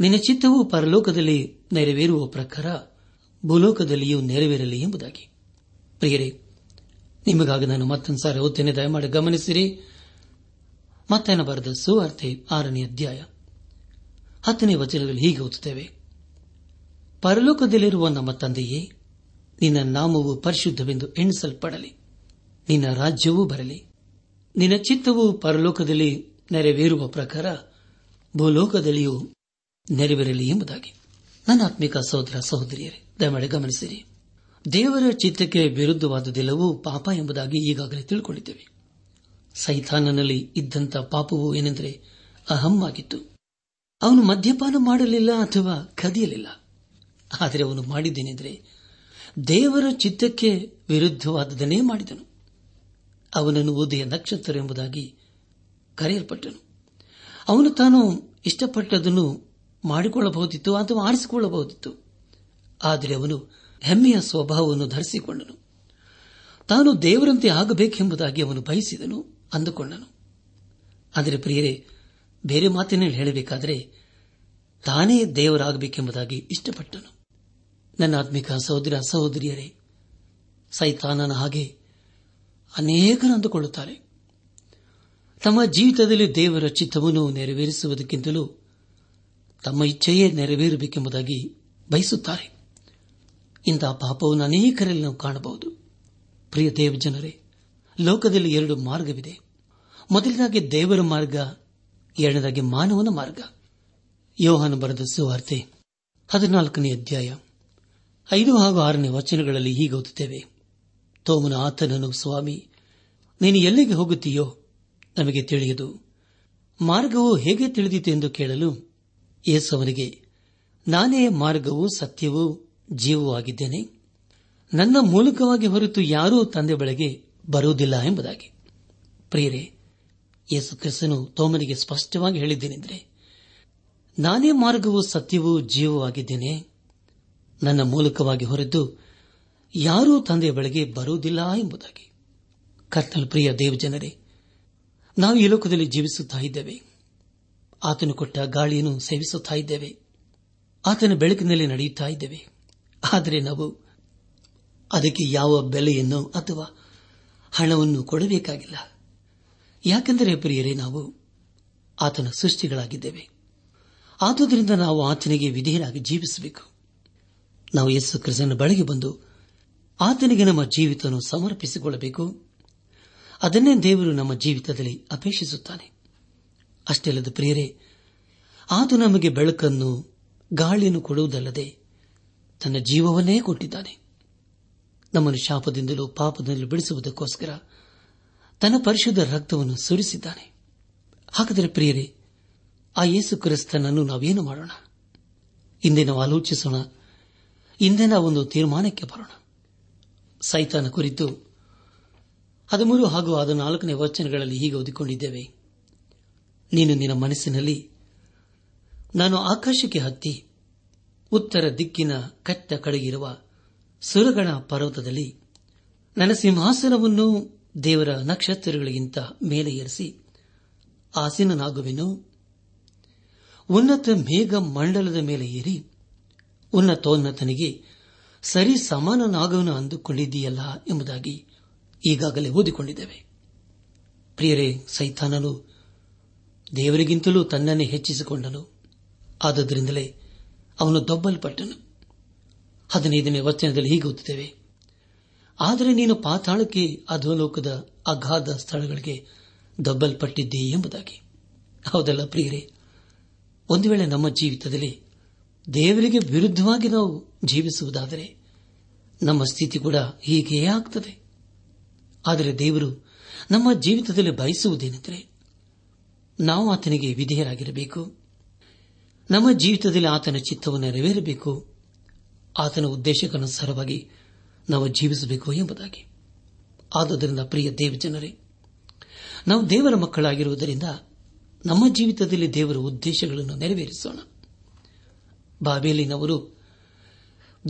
ನಿನ್ನ ಚಿತ್ತವು ಪರಲೋಕದಲ್ಲಿ ನೆರವೇರುವ ಪ್ರಕಾರ ಭೂಲೋಕದಲ್ಲಿಯೂ ನೆರವೇರಲಿ ಎಂಬುದಾಗಿ. ಪ್ರಿಯರೇ, ನಿಮಗಾಗಿ ನಾನು ಮತ್ತೊಂದು ಸಾರಿ ಓದ್ತೇನೆ ದಯಮಾಡಿ ಗಮನಿಸಿರಿ. ಮತ್ತೇನ ಬರೆದ ಸುವಾರ್ತೆ ಆರನೇ ಅಧ್ಯಾಯ ಹತ್ತನೇ ವಚನದಲ್ಲಿ ಹೀಗೆ ಓದುತ್ತೇವೆ. ಪರಲೋಕದಲ್ಲಿರುವ ನಮ್ಮ ತಂದೆಯೇ ನಿನ್ನ ನಾಮವು ಪರಿಶುದ್ಧವೆಂದು ಎಣಿಸಲ್ಪಡಲಿ. ನಿನ್ನ ರಾಜ್ಯವೂ ಬರಲಿ. ನಿನ್ನ ಚಿತ್ತವು ಪರಲೋಕದಲ್ಲಿ ನೆರವೇರುವ ಪ್ರಕಾರ ಭೂಲೋಕದಲ್ಲಿಯೂ ನೆರವೇರಲಿ ಎಂಬುದಾಗಿ. ನನ್ನ ಆತ್ಮಿಕ ಸಹೋದರ ಸಹೋದರಿಯರೇ, ದಯಮಾಡಿ ಗಮನಿಸಿರಿ. ದೇವರ ಚಿತ್ತಕ್ಕೆ ವಿರುದ್ಧವಾದದೆಲ್ಲವೂ ಪಾಪ ಎಂಬುದಾಗಿ ಈಗಾಗಲೇ ತಿಳ್ಕೊಂಡಿದ್ದೇವೆ. ಸೈತಾನನಲ್ಲಿ ಇದ್ದಂಥ ಪಾಪವು ಏನೆಂದರೆ ಅಹಂ ಆಗಿತ್ತು ಅವನು ಮದ್ಯಪಾನ ಮಾಡಲಿಲ್ಲ ಅಥವಾ ಕದಿಯಲಿಲ್ಲ. ಆದರೆ ಅವನು ಮಾಡಿದ್ದೇನೆಂದರೆ ದೇವರ ಚಿತ್ತಕ್ಕೆ ವಿರುದ್ಧವಾದದನ್ನೇ ಮಾಡಿದನು. ಅವನನ್ನು ಉದಯ ನಕ್ಷತ್ರ ಎಂಬುದಾಗಿ ಕರೆಯಲ್ಪಟ್ಟನು. ಅವನು ತಾನು ಇಷ್ಟಪಟ್ಟದನ್ನು ಮಾಡಿಕೊಳ್ಳಬಹುದಿತ್ತು ಅಥವಾ ಆರಿಸಿಕೊಳ್ಳಬಹುದಿತ್ತು. ಆದರೆ ಅವನು ಹೆಮ್ಮೆಯ ಸ್ವಭಾವವನ್ನು ಧರಿಸಿಕೊಂಡನು. ತಾನು ದೇವರಂತೆ ಆಗಬೇಕೆಂಬುದಾಗಿ ಅವನು ಬಯಸಿದನು ಅಂದುಕೊಂಡನು. ಆದರೆ ಪ್ರಿಯರೇ, ಬೇರೆ ಮಾತಿನಲ್ಲಿ ಹೇಳಬೇಕಾದರೆ ತಾನೇ ದೇವರಾಗಬೇಕೆಂಬುದಾಗಿ ಇಷ್ಟಪಟ್ಟನು. ನನ್ನ ಆತ್ಮಿಕ ಸಹೋದರ ಸಹೋದರಿಯರೇ, ಸೈತಾನನ ಹಾಗೆ ಅನೇಕರು ಅಂದುಕೊಳ್ಳುತ್ತಾರೆ ತಮ್ಮ ಜೀವಿತದಲ್ಲಿ ದೇವರ ಚಿತ್ತವನ್ನು ನೆರವೇರಿಸುವುದಕ್ಕಿಂತಲೂ ತಮ್ಮ ಇಚ್ಛೆಯೇ ನೆರವೇರಬೇಕೆಂಬುದಾಗಿ ಬಯಸುತ್ತಾರೆ. ಇಂತಹ ಪಾಪವನ್ನು ಅನೇಕರಲ್ಲಿ ನಾವು ಕಾಣಬಹುದು. ಪ್ರಿಯ ದೇವ ಜನರೇ ಲೋಕದಲ್ಲಿ ಎರಡು ಮಾರ್ಗವಿದೆ. ಮೊದಲನಾಗಿ ದೇವರ ಮಾರ್ಗ, ಎರಡನೇದಾಗಿ ಮಾನವನ ಮಾರ್ಗ. ಯೋಹಾನ ಬರೆದ ಸುವಾರ್ತೆ ಹದಿನಾಲ್ಕನೇ ಅಧ್ಯಾಯ. ಐದು ಹಾಗೂ ಆರನೇ ವಚನಗಳಲ್ಲಿ ಹೀಗೆ ಓದುತ್ತೇವೆ. ತೋಮನ ಆತನನು ಸ್ವಾಮಿ, ನೀನು ಎಲ್ಲಿಗೆ ಹೋಗುತ್ತೀಯೋ ನಮಗೆ ತಿಳಿಯದು. ಮಾರ್ಗವು ಹೇಗೆ ತಿಳಿದಿತು ಎಂದು ಕೇಳಲು ಯೇಸವನಿಗೆ ನಾನೇ ಮಾರ್ಗವೂ ಸತ್ಯವೂ ಜೀವವೂ ಆಗಿದ್ದೇನೆ. ನನ್ನ ಮೂಲಕವಾಗಿ ಹೊರತು ಯಾರೂ ತಂದೆ ಬಳಿಗೆ ಬರುವುದಿಲ್ಲ ಎಂಬುದಾಗಿ. ಪ್ರಿಯರೇ, ಯೇಸು ಕ್ರಿಸ್ತನು ತೋಮನಿಗೆ ಸ್ಪಷ್ಟವಾಗಿ ಹೇಳಿದ್ದೇನೆಂದರೆ, ನಾನೇ ಮಾರ್ಗವು ಸತ್ಯವೂ ಜೀವವೂ ಆಗಿದ್ದೇನೆ. ನನ್ನ ಮೂಲಕವಾಗಿ ಹೊರದ್ದು ಯಾರೂ ತಂದೆಯ ಬಳಿಗೆ ಬರುವುದಿಲ್ಲ ಎಂಬುದಾಗಿ. ಕರ್ತನ ಪ್ರಿಯ ದೇವಜನರೇ, ನಾವು ಈ ಲೋಕದಲ್ಲಿ ಜೀವಿಸುತ್ತಾ ಇದ್ದೇವೆ. ಆತನು ಕೊಟ್ಟ ಗಾಳಿಯನ್ನು ಸೇವಿಸುತ್ತಾ ಇದ್ದೇವೆ. ಆತನ ಬೆಳಕಿನಲ್ಲಿ ನಡೆಯುತ್ತಾ ಇದ್ದೇವೆ. ಆದರೆ ನಾವು ಅದಕ್ಕೆ ಯಾವ ಬೆಲೆಯನ್ನು ಅಥವಾ ಹಣವನ್ನು ಕೊಡಬೇಕಾಗಿಲ್ಲ. ಯಾಕೆಂದರೆ ಪ್ರಿಯರೇ, ನಾವು ಆತನ ಸೃಷ್ಟಿಗಳಾಗಿದ್ದೇವೆ. ಆದುದರಿಂದ ನಾವು ಆತನಿಗೆ ವಿಧೇಯರಾಗಿ ಜೀವಿಸಬೇಕು. ನಾವು ಯೇಸು ಕ್ರಿಸ್ತನ ಬಳಿಗೆ ಬಂದು ಆತನಿಗೆ ನಮ್ಮ ಜೀವಿತವನ್ನು ಸಮರ್ಪಿಸಿಕೊಳ್ಳಬೇಕು. ಅದನ್ನೇ ದೇವರು ನಮ್ಮ ಜೀವಿತದಲ್ಲಿ ಅಪೇಕ್ಷಿಸುತ್ತಾನೆ. ಅಷ್ಟೇ ಅಲ್ಲದ ಪ್ರಿಯರೇ ಆತ ನಮಗೆ ಬೆಳಕನ್ನು, ಗಾಳಿಯನ್ನು ಕೊಡುವುದಲ್ಲದೆ ತನ್ನ ಜೀವವನ್ನೇ ಕೊಟ್ಟಿದ್ದಾನೆ. ನಮ್ಮನ್ನು ಶಾಪದಿಂದಲೂ ಪಾಪದಿಂದಲೂ ಬಿಡಿಸುವುದಕ್ಕೋಸ್ಕರ ತನ್ನ ಪರಿಶುದ್ಧ ರಕ್ತವನ್ನು ಸುರಿಸಿದ್ದಾನೆ. ಹಾಗಾದರೆ ಪ್ರಿಯರೇ, ಆ ಯೇಸು ಕ್ರಿಸ್ತನನ್ನು ನಾವೇನು ಮಾಡೋಣ? ಹಿಂದೆ ನಾವು ಆಲೋಚಿಸೋಣ ಹಿಂದೆ ಒಂದು ತೀರ್ಮಾನಕ್ಕೆ ಬರೋಣ. ಸೈತಾನ ಕುರಿತು, ಹದಿಮೂರು ಹಾಗೂ ಹದಿನಾಲ್ಕನೇ ವಚನಗಳಲ್ಲಿ ಹೀಗೆ ಓದಿಕೊಂಡಿದ್ದೇವೆ. ನೀನು ನಿನ್ನ ಮನಸ್ಸಿನಲ್ಲಿ ನಾನು ಆಕಾಶಕ್ಕೆ ಹತ್ತಿ, ಉತ್ತರ ದಿಕ್ಕಿನ ಕಟ್ಟ ಕಡೆಗಿರುವ ಸುರಗಣ ಪರ್ವತದಲ್ಲಿ ನನ್ನ ಸಿಂಹಾಸನವನ್ನು ದೇವರ ನಕ್ಷತ್ರಗಳಿಗಿಂತ ಮೇಲೆ ಏರಿಸಿ, ಆಸೀನನಾಗುವೆನು. ಉನ್ನತ ಮೇಘ ಮಂಡಲದ ಮೇಲೆ ಏರಿ ಉನ್ನತೋನ್ನತನಿಗೆ, ಸರಿ ಸಮಾನನಾಗವನು ಅಂದುಕೊಂಡಿದ್ದೀಯಲ್ಲ ಎಂಬುದಾಗಿ ಈಗಾಗಲೇ ಓದಿಕೊಂಡಿದ್ದೇವೆ. ಪ್ರಿಯರೇ, ಸೈತಾನನು ದೇವರಿಗಿಂತಲೂ ತನ್ನನ್ನೇ ಹೆಚ್ಚಿಸಿಕೊಂಡನು. ಆದ್ದರಿಂದಲೇ ಅವನು ದೊಬ್ಬಲ್ಪಟ್ಟನು. ಹದಿನೈದನೇ ವಚನದಲ್ಲಿ ಹೀಗೆ ಓದುತ್ತೇವೆ. ಆದರೆ ನೀನು ಪಾತಾಳಕ್ಕೆ, ಅಧೋಲೋಕದ ಅಗಾಧ ಸ್ಥಳಗಳಿಗೆ ದೊಬ್ಬಲ್ಪಟ್ಟಿದ್ದೀ ಎಂಬುದಾಗಿ. ಹೌದಲ್ಲ ಪ್ರಿಯರೇ? ಒಂದು ವೇಳೆ ನಮ್ಮ ಜೀವಿತದಲ್ಲಿ ದೇವರಿಗೆ ವಿರುದ್ಧವಾಗಿ ನಾವು ಜೀವಿಸುವುದಾದರೆ ನಮ್ಮ ಸ್ಥಿತಿ ಕೂಡ ಹೀಗೆಯೇ ಆಗ್ತದೆ. ಆದರೆ ದೇವರು ನಮ್ಮ ಜೀವಿತದಲ್ಲಿ ಬಯಸುವುದೇನೆಂದರೆ ನಾವು ಆತನಿಗೆ ವಿಧೇಯರಾಗಿರಬೇಕು. ನಮ್ಮ ಜೀವಿತದಲ್ಲಿ ಆತನ ಚಿತ್ತವನ್ನು ನೆರವೇರಬೇಕು. ಆತನ ಉದ್ದೇಶಕ್ಕನುಸಾರವಾಗಿ ನಾವು ಜೀವಿಸಬೇಕು ಎಂಬುದಾಗಿ. ಆದುದರಿಂದ ಪ್ರಿಯ ದೇವಜನರೇ, ನಾವು ದೇವರ ಮಕ್ಕಳಾಗಿರುವುದರಿಂದ ನಮ್ಮ ಜೀವಿತದಲ್ಲಿ ದೇವರ ಉದ್ದೇಶಗಳನ್ನು ನೆರವೇರಿಸೋಣ. ಬಾಬೇಲಿನವರು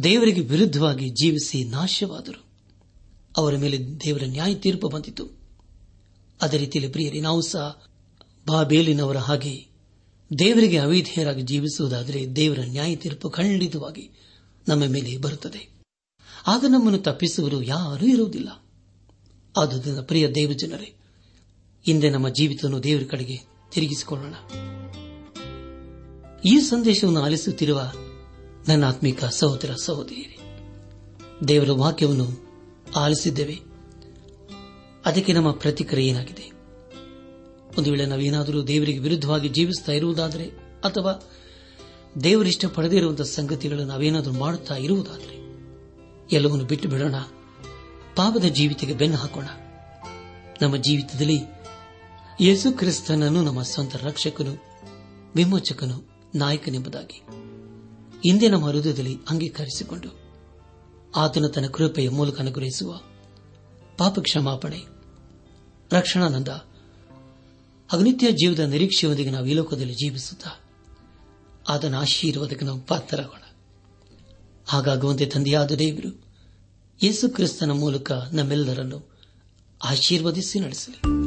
ದೇವರಿಗೆ ವಿರುದ್ಧವಾಗಿ ಜೀವಿಸಿ ನಾಶವಾದರು. ಅವರ ಮೇಲೆ ದೇವರ ನ್ಯಾಯ ತೀರ್ಪು ಬಂದಿತು. ಅದೇ ರೀತಿಯಲ್ಲಿ ಪ್ರಿಯರಿ, ನಾವು ಸಹ ಬಾಬೇಲಿನವರ ಹಾಗೆ ದೇವರಿಗೆ ಅವಿಧೇಯರಾಗಿ ಜೀವಿಸುವುದಾದರೆ ದೇವರ ನ್ಯಾಯ ತೀರ್ಪು ಖಂಡಿತವಾಗಿ ನಮ್ಮ ಮೇಲೆ ಬರುತ್ತದೆ. ಆಗ ನಮ್ಮನ್ನು ತಪ್ಪಿಸುವರು ಯಾರೂ ಇರುವುದಿಲ್ಲ. ಆದುದರಿಂದ ಪ್ರಿಯ ದೇವಜನರೇ ಹಿಂದೆ ನಮ್ಮ ಜೀವಿತವನ್ನು ದೇವರ ಕಡೆಗೆ ತಿರುಗಿಸಿಕೊಳ್ಳೋಣ. ಈ ಸಂದೇಶವನ್ನು ಆಲಿಸುತ್ತಿರುವ ನನ್ನ ಆತ್ಮಿಕ ಸಹೋದರ ಸಹೋದರಿ ದೇವರ ವಾಕ್ಯವನ್ನು ಆಲಿಸಿದ್ದೇವೆ. ಅದಕ್ಕೆ ನಮ್ಮ ಪ್ರತಿಕ್ರಿಯೆ ಏನಾಗಿದೆ? ಒಂದು ವೇಳೆ ನಾವೇನಾದರೂ ದೇವರಿಗೆ ವಿರುದ್ಧವಾಗಿ ಜೀವಿಸ್ತಾ ಇರುವುದಾದರೆ, ಅಥವಾ ದೇವರಿಷ್ಟ ಪಡೆದೇ ಇರುವಂತಹ ಸಂಗತಿಗಳನ್ನು ನಾವೇನಾದರೂ ಮಾಡುತ್ತಾ ಇರುವುದಾದರೆ, ಎಲ್ಲವನ್ನು ಬಿಟ್ಟು ಬಿಡೋಣ. ಪಾಪದ ಜೀವಿತಕ್ಕೆ ಬೆನ್ನು ಹಾಕೋಣ. ನಮ್ಮ ಜೀವಿತದಲ್ಲಿ ಯೇಸು ಕ್ರಿಸ್ತನನ್ನು ನಮ್ಮ ಸ್ವಂತ ರಕ್ಷಕನು, ವಿಮೋಚಕನು ನಾಯಕನೆಂಬುದಾಗಿ. ಹಿಂದೆ ನಮ್ಮ ಹೃದಯದಲ್ಲಿ ಅಂಗೀಕರಿಸಿಕೊಂಡು ಆತನು ತನ್ನ ಕೃಪೆಯ ಮೂಲಕ ಅನುಗ್ರಹಿಸುವ ಪಾಪ ಕ್ಷಮಾಪಣೆ ರಕ್ಷಣಾನಂದ, ಅಗ್ನಿತ್ಯ ಜೀವದ ನಿರೀಕ್ಷೆಯೊಂದಿಗೆ ನಾವು ಈ ಲೋಕದಲ್ಲಿ ಜೀವಿಸುತ್ತಾ ಆತನ ಆಶೀರ್ವಾದಕ್ಕೆ ನಾವು ಪಾತ್ರರಾಗೋಣ. ಹಾಗಾಗುವಂತೆ ತಂದೆಯಾದ ದೇವರು ಯೇಸು ಕ್ರಿಸ್ತನ ಮೂಲಕ ನಮ್ಮೆಲ್ಲರನ್ನು ಆಶೀರ್ವದಿಸಿ ನಡೆಸಲಿ.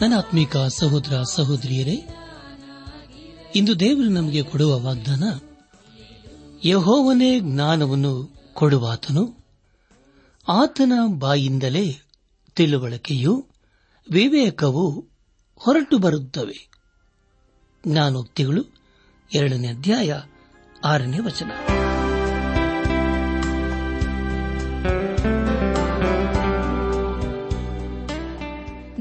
ನನ್ನ ಆತ್ಮೀಕ ಸಹೋದರ ಸಹೋದರಿಯರೇ, ಇಂದು ದೇವರು ನಮಗೆ ಕೊಡುವ ವಾಗ್ದಾನ, ಯಹೋವನೇ ಜ್ಞಾನವನ್ನು ಕೊಡುವಾತನು, ಆತನ ಬಾಯಿಂದಲೇ ತಿಳುವಳಿಕೆಯು ವಿವೇಕವು ಹೊರಟು ಬರುತ್ತವೆ. ಜ್ಞಾನೋಕ್ತಿಗಳು ಎರಡನೇ ಅಧ್ಯಾಯ ಆರನೇ ವಚನ.